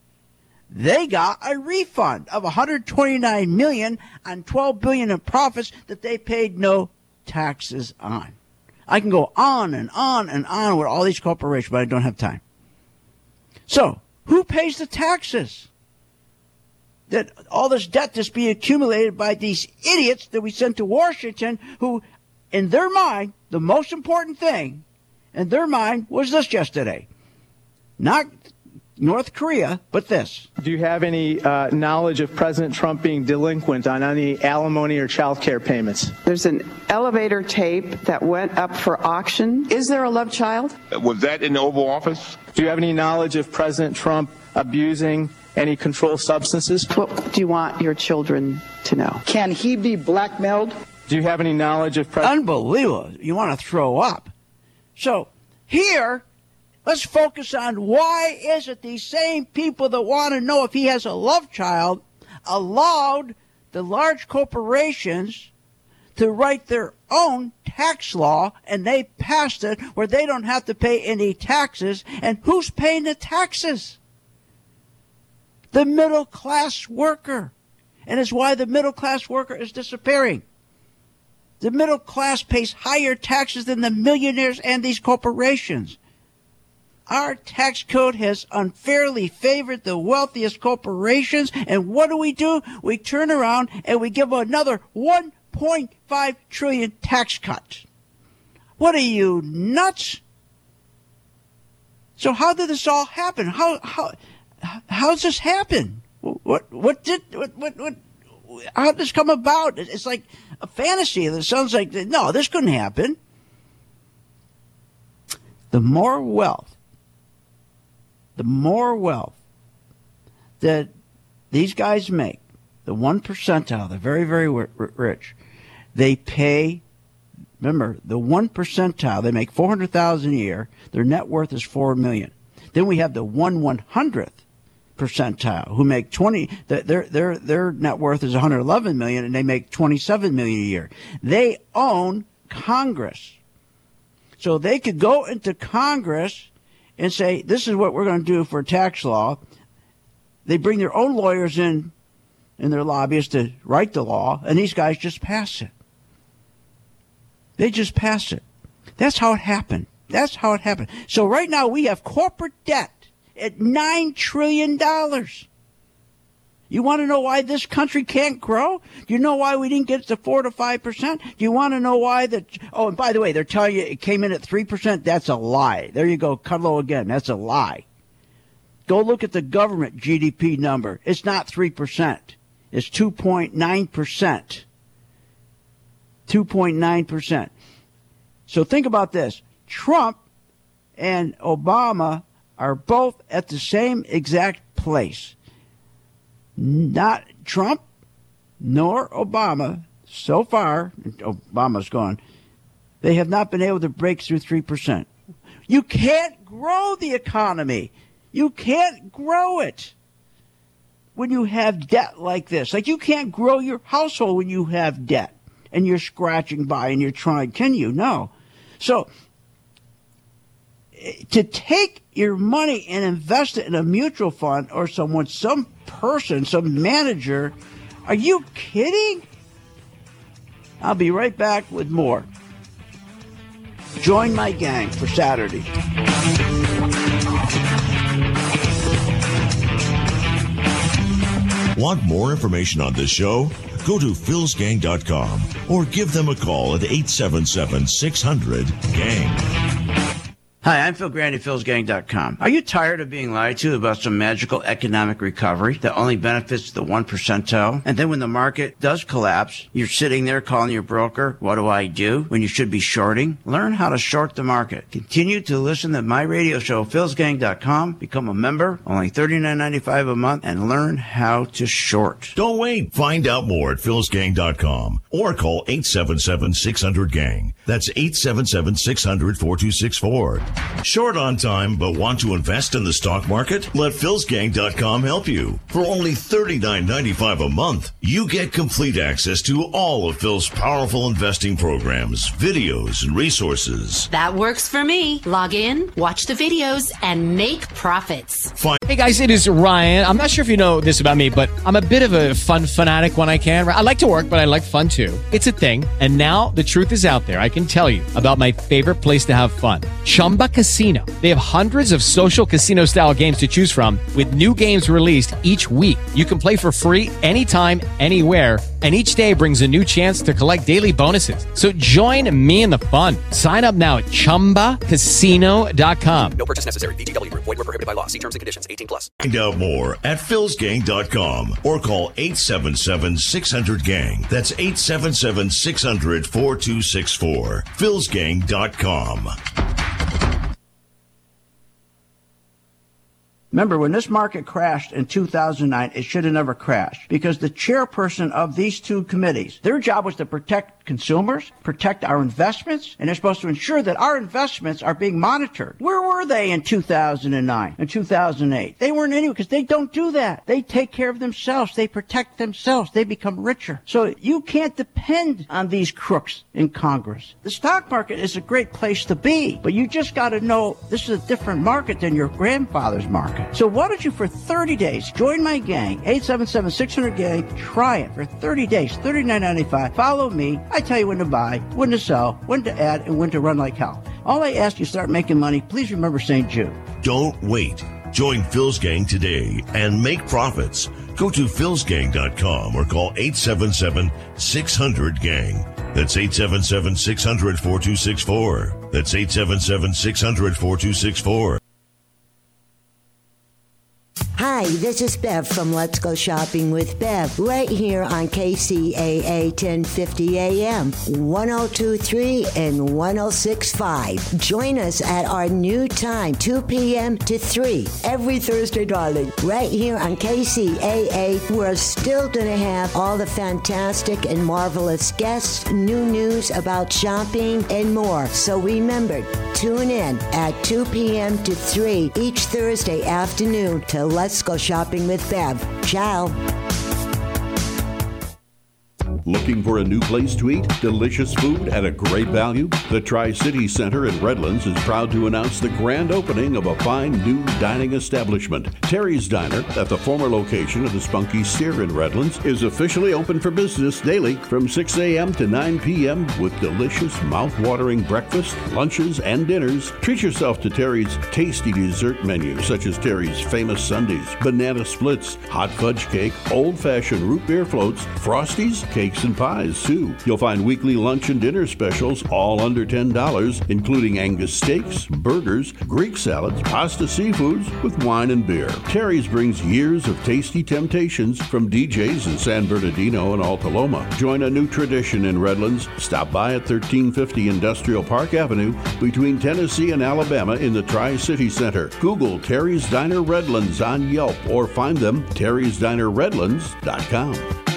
They got a refund of 129 million on 12 billion in profits that they paid no taxes on. I can go on and on and on with all these corporations, but I don't have time. So, who pays the taxes? That all this debt that's being accumulated by these idiots that we sent to Washington, who, in their mind, the most important thing in their mind was this yesterday. Not North Korea, but this. Do you have any uh, knowledge of President Trump being delinquent on any alimony or child care payments? There's an elevator tape that went up for auction. Is there a love child? Was that in the Oval Office? Do you have any knowledge of President Trump abusing any controlled substances? What do you want your children to know? Can he be blackmailed? Do you have any knowledge of President? Unbelievable. You want to throw up. So here, let's focus on why is it these same people that want to know if he has a love child allowed the large corporations to write their own tax law and they passed it where they don't have to pay any taxes. And who's paying the taxes? The middle class worker. And it's why the middle class worker is disappearing. The middle class pays higher taxes than the millionaires and these corporations. Our tax code has unfairly favored the wealthiest corporations. And what do we do? We turn around and we give another 1.5 trillion tax cut. What are you nuts? So how did this all happen? How how how's this happen? What what did what what, what how did this come about? It's like a fantasy. It sounds like no, this couldn't happen. The more wealth, the more wealth that these guys make, the one percentile, the very very rich, they pay. Remember, the one percentile, they make four hundred thousand a year. Their net worth is four million. Then we have the one one hundredth percentile who make 20 their their their net worth is 111 million and they make 27 million a year. They own Congress. So they could go into Congress and say this is what we're going to do for tax law. They bring their own lawyers in and their lobbyists to write the law and these guys just pass it. They just pass it. That's how it happened. That's how it happened. So right now we have corporate debt at $9 trillion. You want to know why this country can't grow? Do you know why we didn't get to 4 to 5%? Do you want to know why the, Oh, and by the way, they're telling you it came in at 3%. That's a lie. There you go. Kudlow again. That's a lie. Go look at the government GDP number. It's not 3%. It's 2.9%. 2.9%. So think about this. Trump and Obama are both at the same exact place. Not Trump nor Obama, so far, Obama's gone, they have not been able to break through 3%. You can't grow the economy. You can't grow it when you have debt like this. Like you can't grow your household when you have debt and you're scratching by and you're trying. Can you? No. So to take your money and invest it in a mutual fund or someone, some person, some manager, are you kidding? I'll be right back with more. Join my gang for Saturday. Want more information on this show? Go to philsgang.com or give them a call at 877 600 GANG. Hi, I'm Phil Grande, philsgang.com. Are you tired of being lied to about some magical economic recovery that only benefits the one percentile? And then when the market does collapse, you're sitting there calling your broker, what do I do? When you should be shorting? Learn how to short the market. Continue to listen to my radio show, philsgang.com. Become a member, only $39.95 a month, and learn how to short. Don't wait. Find out more at philsgang.com or call 877-600-GANG. That's 877-600-4264. Short on time but want to invest in the stock market? Let philsgang.com help you. For only $39.95 a month, you get complete access to all of Phil's powerful investing programs, videos, and resources. That works for me. Log in, watch the videos, and make profits. Fine. Hey guys, it is Ryan. I'm not sure if you know this about me, but I'm a bit of a fun fanatic when I can. I like to work, but I like fun too. It's a thing. And now the truth is out there. I can tell you about my favorite place to have fun. Chumba Casino. They have hundreds of social casino style games to choose from with new games released each week. You can play for free anytime, anywhere and each day brings a new chance to collect daily bonuses. So join me in the fun. Sign up now at ChumbaCasino.com. No purchase necessary. VGW. Void were prohibited by law. See terms and conditions. 18 plus. Find out more at philsgang.com or call 877-600-GANG. That's 877-600-4264. philsgang.com. Remember, when this market crashed in 2009, it should have never crashed because the chairperson of these two committees, their job was to protect consumers, protect our investments, and they're supposed to ensure that our investments are being monitored. Where were they in 2009 and 2008? They weren't anywhere because they don't do that. They take care of themselves. They protect themselves. They become richer. So you can't depend on these crooks in Congress. The stock market is a great place to be, but you just got to know this is a different market than your grandfather's market. So why don't you for 30 days join my gang, 877-600-GANG, try it for 30 days, $39.95. Follow me. I tell you when to buy, when to sell, when to add, and when to run like hell. All I ask you start making money, please remember St. Jude. Don't wait. Join Phil's Gang today and make profits. Go to philsgang.com or call 877-600-GANG. That's 877-600-4264. That's 877-600-4264. Hi, this is Bev from Let's Go Shopping with Bev, right here on KCAA 1050 AM, 1023 and 1065. Join us at our new time, 2 p.m. to 3, every Thursday, darling, right here on KCAA. We're still going to have all the fantastic and marvelous guests, new news about shopping, and more. So remember, tune in at 2 p.m. to 3 each Thursday afternoon to Let's Let's go Shopping with Bev. Ciao. Looking for a new place to eat? Delicious food at a great value? The Tri City Center in Redlands is proud to announce the grand opening of a fine new dining establishment. Terry's Diner, at the former location of the Spunky Steer in Redlands, is officially open for business daily from 6 a.m. to 9 p.m. with delicious, mouth-watering breakfast, lunches, and dinners. Treat yourself to Terry's tasty dessert menu, such as Terry's famous sundaes, banana splits, hot fudge cake, old-fashioned root beer floats, frosties, cakes, and pies, too. You'll find weekly lunch and dinner specials all under $10, including Angus steaks, burgers, Greek salads, pasta seafoods with wine and beer. Terry's brings years of tasty temptations from DJs in San Bernardino and Alta Loma. Join a new tradition in Redlands. Stop by at 1350 Industrial Park Avenue between Tennessee and Alabama in the Tri City Center. Google Terry's Diner Redlands on Yelp or find them terrysdinerredlands.com.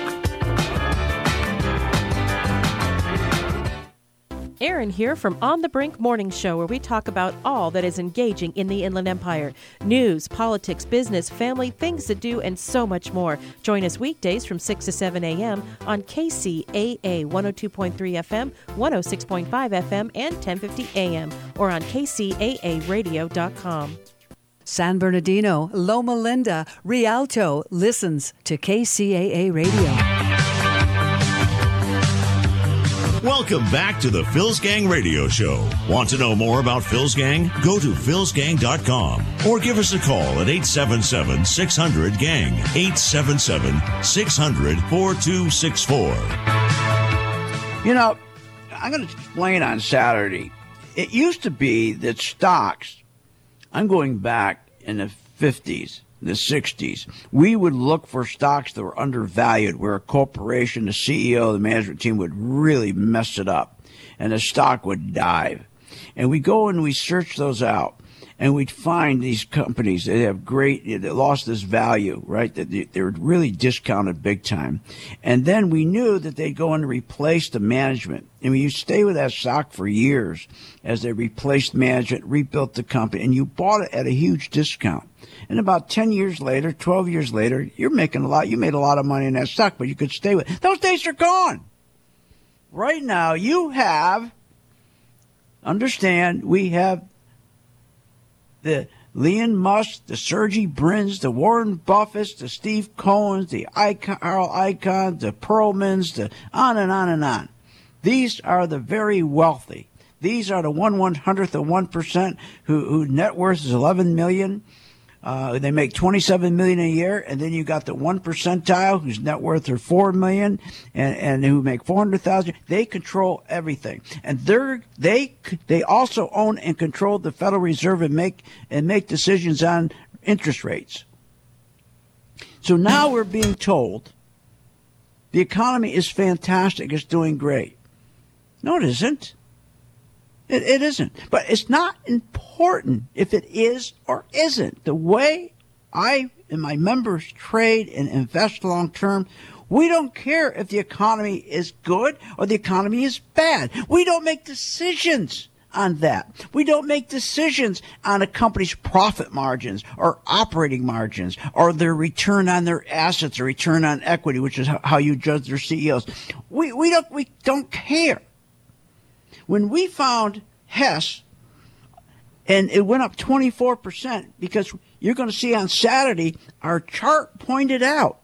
Aaron here from On the Brink Morning Show, where we talk about all that is engaging in the Inland Empire news, politics, business, family, things to do, and so much more. Join us weekdays from 6 to 7 a.m. on KCAA 102.3 FM, 106.5 FM, and 1050 a.m., or on KCAAradio.com. San Bernardino, Loma Linda, Rialto listens to KCAA Radio. Welcome back to the Phil's Gang Radio Show. Want to know more about Phil's Gang? Go to philsgang.com or give us a call at 877 600 GANG, 877 600 4264. You know, I'm going to explain on Saturday. It used to be that stocks, I'm going back in the 50s, the 60s, we would look for stocks that were undervalued, where a corporation, the CEO, the management team would really mess it up and the stock would dive. And we go and we search those out and we'd find these companies that have great, that lost this value, right? That they, are really discounted big time. And then we knew that they'd go and replace the management. And you stay with that stock for years as they replaced management, rebuilt the company, and you bought it at a huge discount. And about 10 years later, 12 years later, you're making a lot, you made a lot of money in that stock, but you could stay with, those days are gone. Right now, you have, understand, we have the Elon Musk, the Sergey Brins, the Warren Buffetts, the Steve Cohens, the Carl Icahns, the Perlmans, the on and on and on. These are the very wealthy. These are the one one hundredth of one percent who, who net worth is eleven million. Uh, they make 27 million a year, and then you got the one percentile whose net worth are four million, and, and who make 400,000. They control everything, and they're they they also own and control the Federal Reserve and make and make decisions on interest rates. So now we're being told the economy is fantastic, it's doing great. No, it isn't. It, it isn't. But it's not important if it is or isn't. The way I and my members trade and invest long term, we don't care if the economy is good or the economy is bad. We don't make decisions on that. We don't make decisions on a company's profit margins or operating margins or their return on their assets or return on equity, which is how you judge their CEOs. We, we don't, we don't care. When we found Hess and it went up 24% because you're going to see on Saturday, our chart pointed out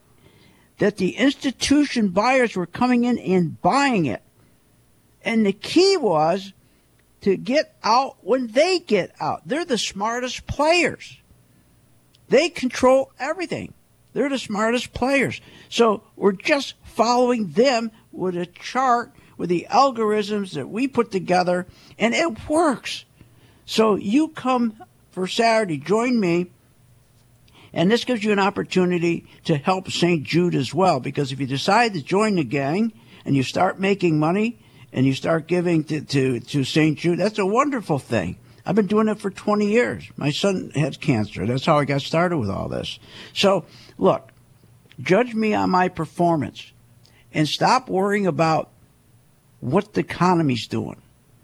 that the institution buyers were coming in and buying it. And the key was to get out when they get out. They're the smartest players. They control everything. They're the smartest players. So we're just following them with a chart with the algorithms that we put together, and it works. So you come for Saturday, join me. And this gives you an opportunity to help St. Jude as well, because if you decide to join the gang and you start making money and you start giving to, to, to St. Jude, that's a wonderful thing. I've been doing it for 20 years. My son had cancer. That's how I got started with all this. So, look, judge me on my performance and stop worrying about what the economy's doing.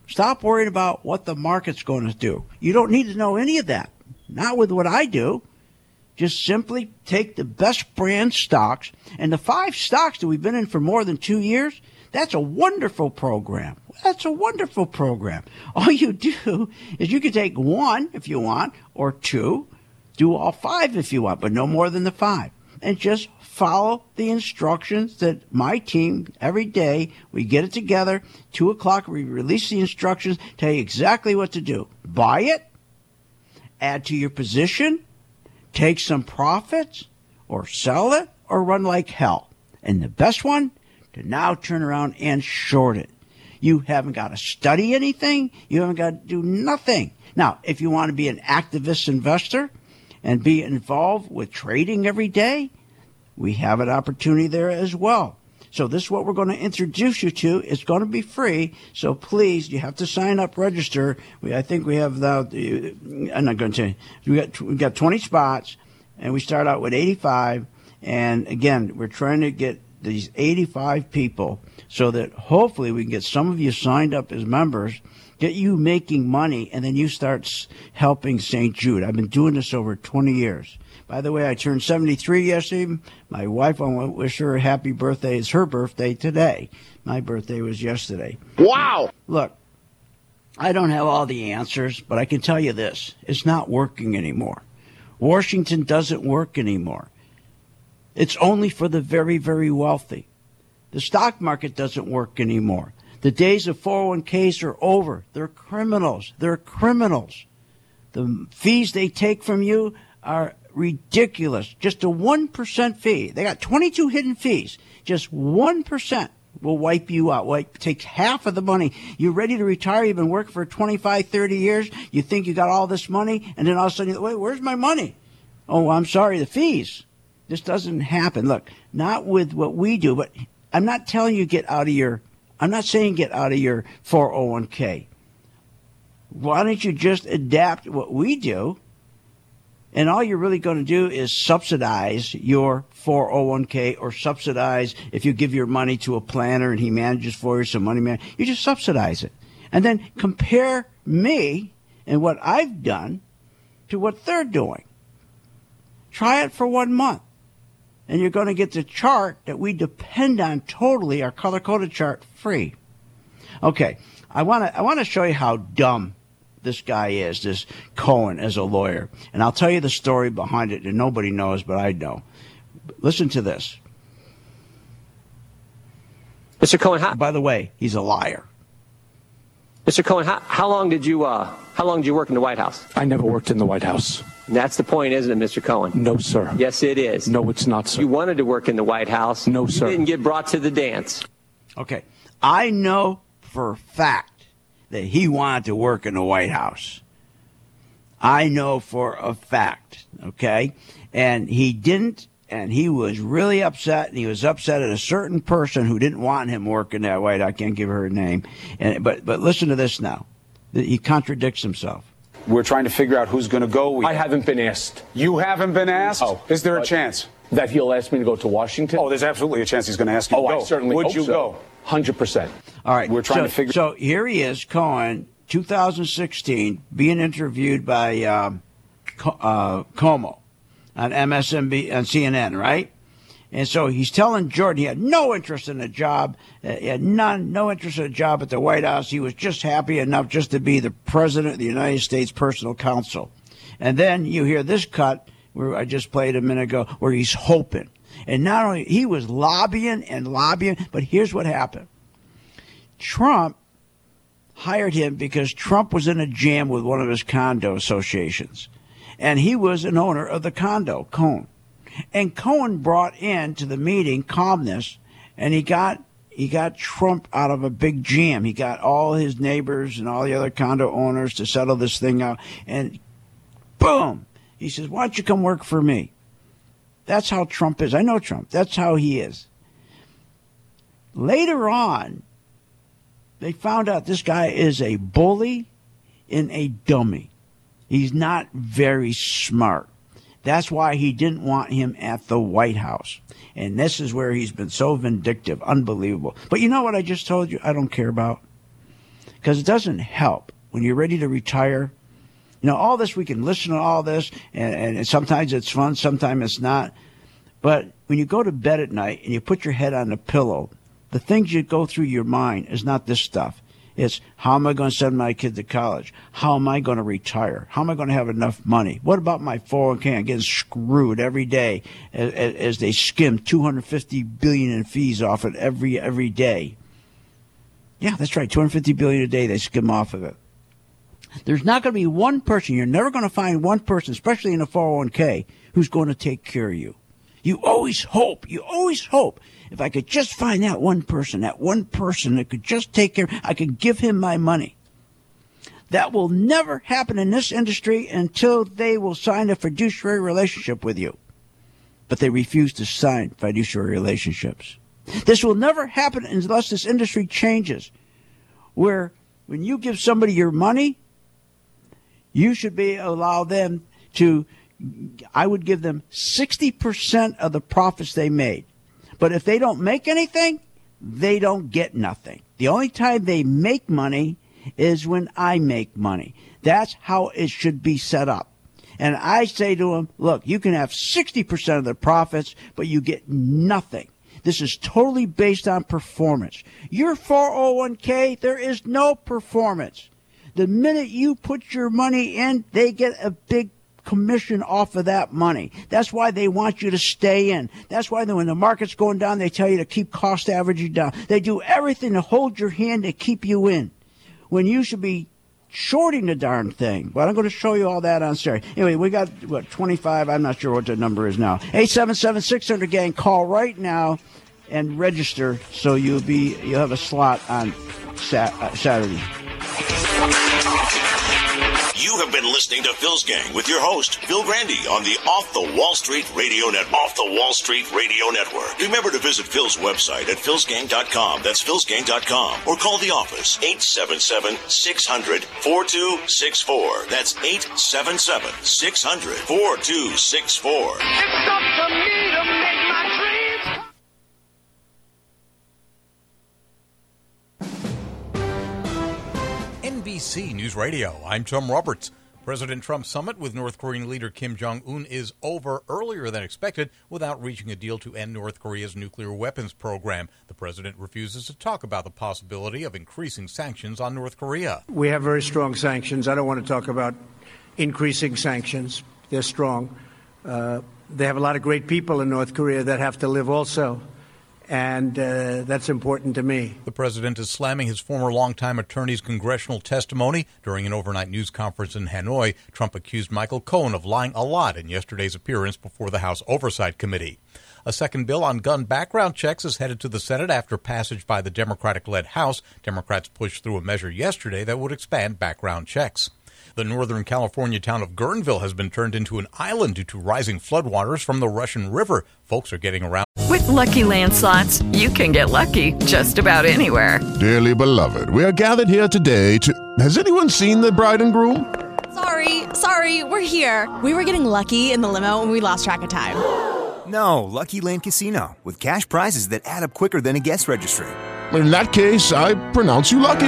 Stop worrying about what the market's going to do. You don't need to know any of that. Not with what I do. Just simply take the best brand stocks and the five stocks that we've been in for more than two years. That's a wonderful program. That's a wonderful program. All you do is you can take one if you want or two, do all five if you want, but no more than the five. And just follow the instructions that my team every day we get it together. Two o'clock we release the instructions tell you exactly what to do. Buy it add to your position take some profits or sell it or run like hell. And the best one to now turn around and short it. You haven't got to study anything you haven't got to do nothing. Now if you want to be an activist investor and be involved with trading every day we have an opportunity there as well. So this is what we're going to introduce you to. It's going to be free. So please, you have to sign up, register. We, I think we have the, I'm not going to, we got, we got 20 spots and we start out with 85. And again, we're trying to get these 85 people so that hopefully we can get some of you signed up as members, get you making money, and then you start helping St. Jude. I've been doing this over 20 years. By the way, I turned 73 yesterday. My wife, I want to wish her a happy birthday. It's her birthday today. My birthday was yesterday. Wow. Look, I don't have all the answers, but I can tell you this it's not working anymore. Washington doesn't work anymore. It's only for the very, very wealthy. The stock market doesn't work anymore. The days of 401ks are over. They're criminals. They're criminals. The fees they take from you are ridiculous. Just a 1% fee. They got 22 hidden fees. Just 1% will wipe you out. Take half of the money. You're ready to retire. You've been working for 25, 30 years. You think you got all this money. And then all of a sudden, wait, where's my money? Oh, I'm sorry, the fees. This doesn't happen. Look, not with what we do, but I'm not telling you get out of your, I'm not saying get out of your 401k. Why don't you just adapt what we do? And all you're really going to do is subsidize your 401k or subsidize if you give your money to a planner and he manages for you some money man, you just subsidize it. And then compare me and what I've done to what they're doing. Try it for one month. And you're going to get the chart that we depend on totally, our color coded chart, free. Okay, I want to I want to show you how dumb this guy is, this Cohen, as a lawyer. And I'll tell you the story behind it, and nobody knows, but I know. Listen to this. Mr. Cohen, how, by the way, he's a liar. Mr. Cohen, how, how long did you uh, how long did you work in the White House? I never worked in the White House. And that's the point, isn't it, Mr. Cohen? No, sir. Yes, it is. No, it's not, sir. You wanted to work in the White House. No, sir. You didn't get brought to the dance. Okay. I know for a fact that he wanted to work in the White House. I know for a fact, okay? And he didn't, and he was really upset, and he was upset at a certain person who didn't want him working that White. I can't give her a name. And, but, but listen to this now. He contradicts himself. We're trying to figure out who's going to go. We, I haven't been asked. You haven't been asked? Oh, Is there a uh, chance? That he'll ask me to go to Washington? Oh, there's absolutely a chance he's going to ask you Oh, to go. I certainly Would hope you so. go? 100%. All right. We're trying so, to figure- So here he is, Cohen, 2016, being interviewed by um, uh, Cuomo on MSNB on CNN, right? And so he's telling Jordan he had no interest in a job, uh, he had none, no interest in a job at the White House. He was just happy enough just to be the president of the United States personal counsel. And then you hear this cut where I just played a minute ago, where he's hoping. And not only he was lobbying and lobbying, but here's what happened. Trump hired him because Trump was in a jam with one of his condo associations. And he was an owner of the condo, Cohen. And Cohen brought in to the meeting calmness and he got he got Trump out of a big jam. He got all his neighbors and all the other condo owners to settle this thing out. And boom, he says, Why don't you come work for me? That's how Trump is. I know Trump. That's how he is. Later on, they found out this guy is a bully and a dummy. He's not very smart. That's why he didn't want him at the White House. And this is where he's been so vindictive. Unbelievable. But you know what I just told you? I don't care about. Because it doesn't help when you're ready to retire. You know, all this, we can listen to all this, and, and sometimes it's fun, sometimes it's not. But when you go to bed at night and you put your head on the pillow, the things that go through your mind is not this stuff. It's how am I going to send my kid to college? How am I going to retire? How am I going to have enough money? What about my 401k? I'm getting screwed every day as, as they skim 250 billion in fees off it every every day. Yeah, that's right. 250 billion a day they skim off of it. There's not going to be one person. You're never going to find one person, especially in a 401k, who's going to take care of you. You always hope. You always hope. If I could just find that one person, that one person that could just take care, I could give him my money. That will never happen in this industry until they will sign a fiduciary relationship with you. But they refuse to sign fiduciary relationships. This will never happen unless this industry changes. Where when you give somebody your money, you should be allow them to I would give them 60% of the profits they made. But if they don't make anything, they don't get nothing. The only time they make money is when I make money. That's how it should be set up. And I say to them, look, you can have 60% of the profits, but you get nothing. This is totally based on performance. Your 401k, there is no performance. The minute you put your money in, they get a big commission off of that money. That's why they want you to stay in. That's why when the market's going down, they tell you to keep cost averaging down. They do everything to hold your hand to keep you in when you should be shorting the darn thing. But I'm going to show you all that on Saturday. Anyway, we got, what, 25? I'm not sure what the number is now. 877 600 gang. Call right now and register so you'll be, you'll have a slot on uh, Saturday. You have been listening to Phil's Gang with your host, Phil Grande, on the Off the Wall Street Radio Net, Off the Wall Street Radio Network. Remember to visit Phil's website at philsgang.com. That's philsgang.com. Or call the office, 877-600-4264. That's 877-600-4264. It's up to NBC News Radio. I'm Tom Roberts. President Trump's summit with North Korean leader Kim Jong un is over earlier than expected without reaching a deal to end North Korea's nuclear weapons program. The president refuses to talk about the possibility of increasing sanctions on North Korea. We have very strong sanctions. I don't want to talk about increasing sanctions. They're strong. Uh, they have a lot of great people in North Korea that have to live also. And uh, that's important to me. The president is slamming his former longtime attorney's congressional testimony. During an overnight news conference in Hanoi, Trump accused Michael Cohen of lying a lot in yesterday's appearance before the House Oversight Committee. A second bill on gun background checks is headed to the Senate after passage by the Democratic led House. Democrats pushed through a measure yesterday that would expand background checks. The Northern California town of Guerneville has been turned into an island due to rising floodwaters from the Russian River. Folks are getting around. With Lucky Land slots, you can get lucky just about anywhere. Dearly beloved, we are gathered here today to. Has anyone seen the bride and groom? Sorry, Sorry, we're here. We were getting lucky in the limo and we lost track of time. No, Lucky Land Casino, with cash prizes that add up quicker than a guest registry. In that case, I pronounce you lucky.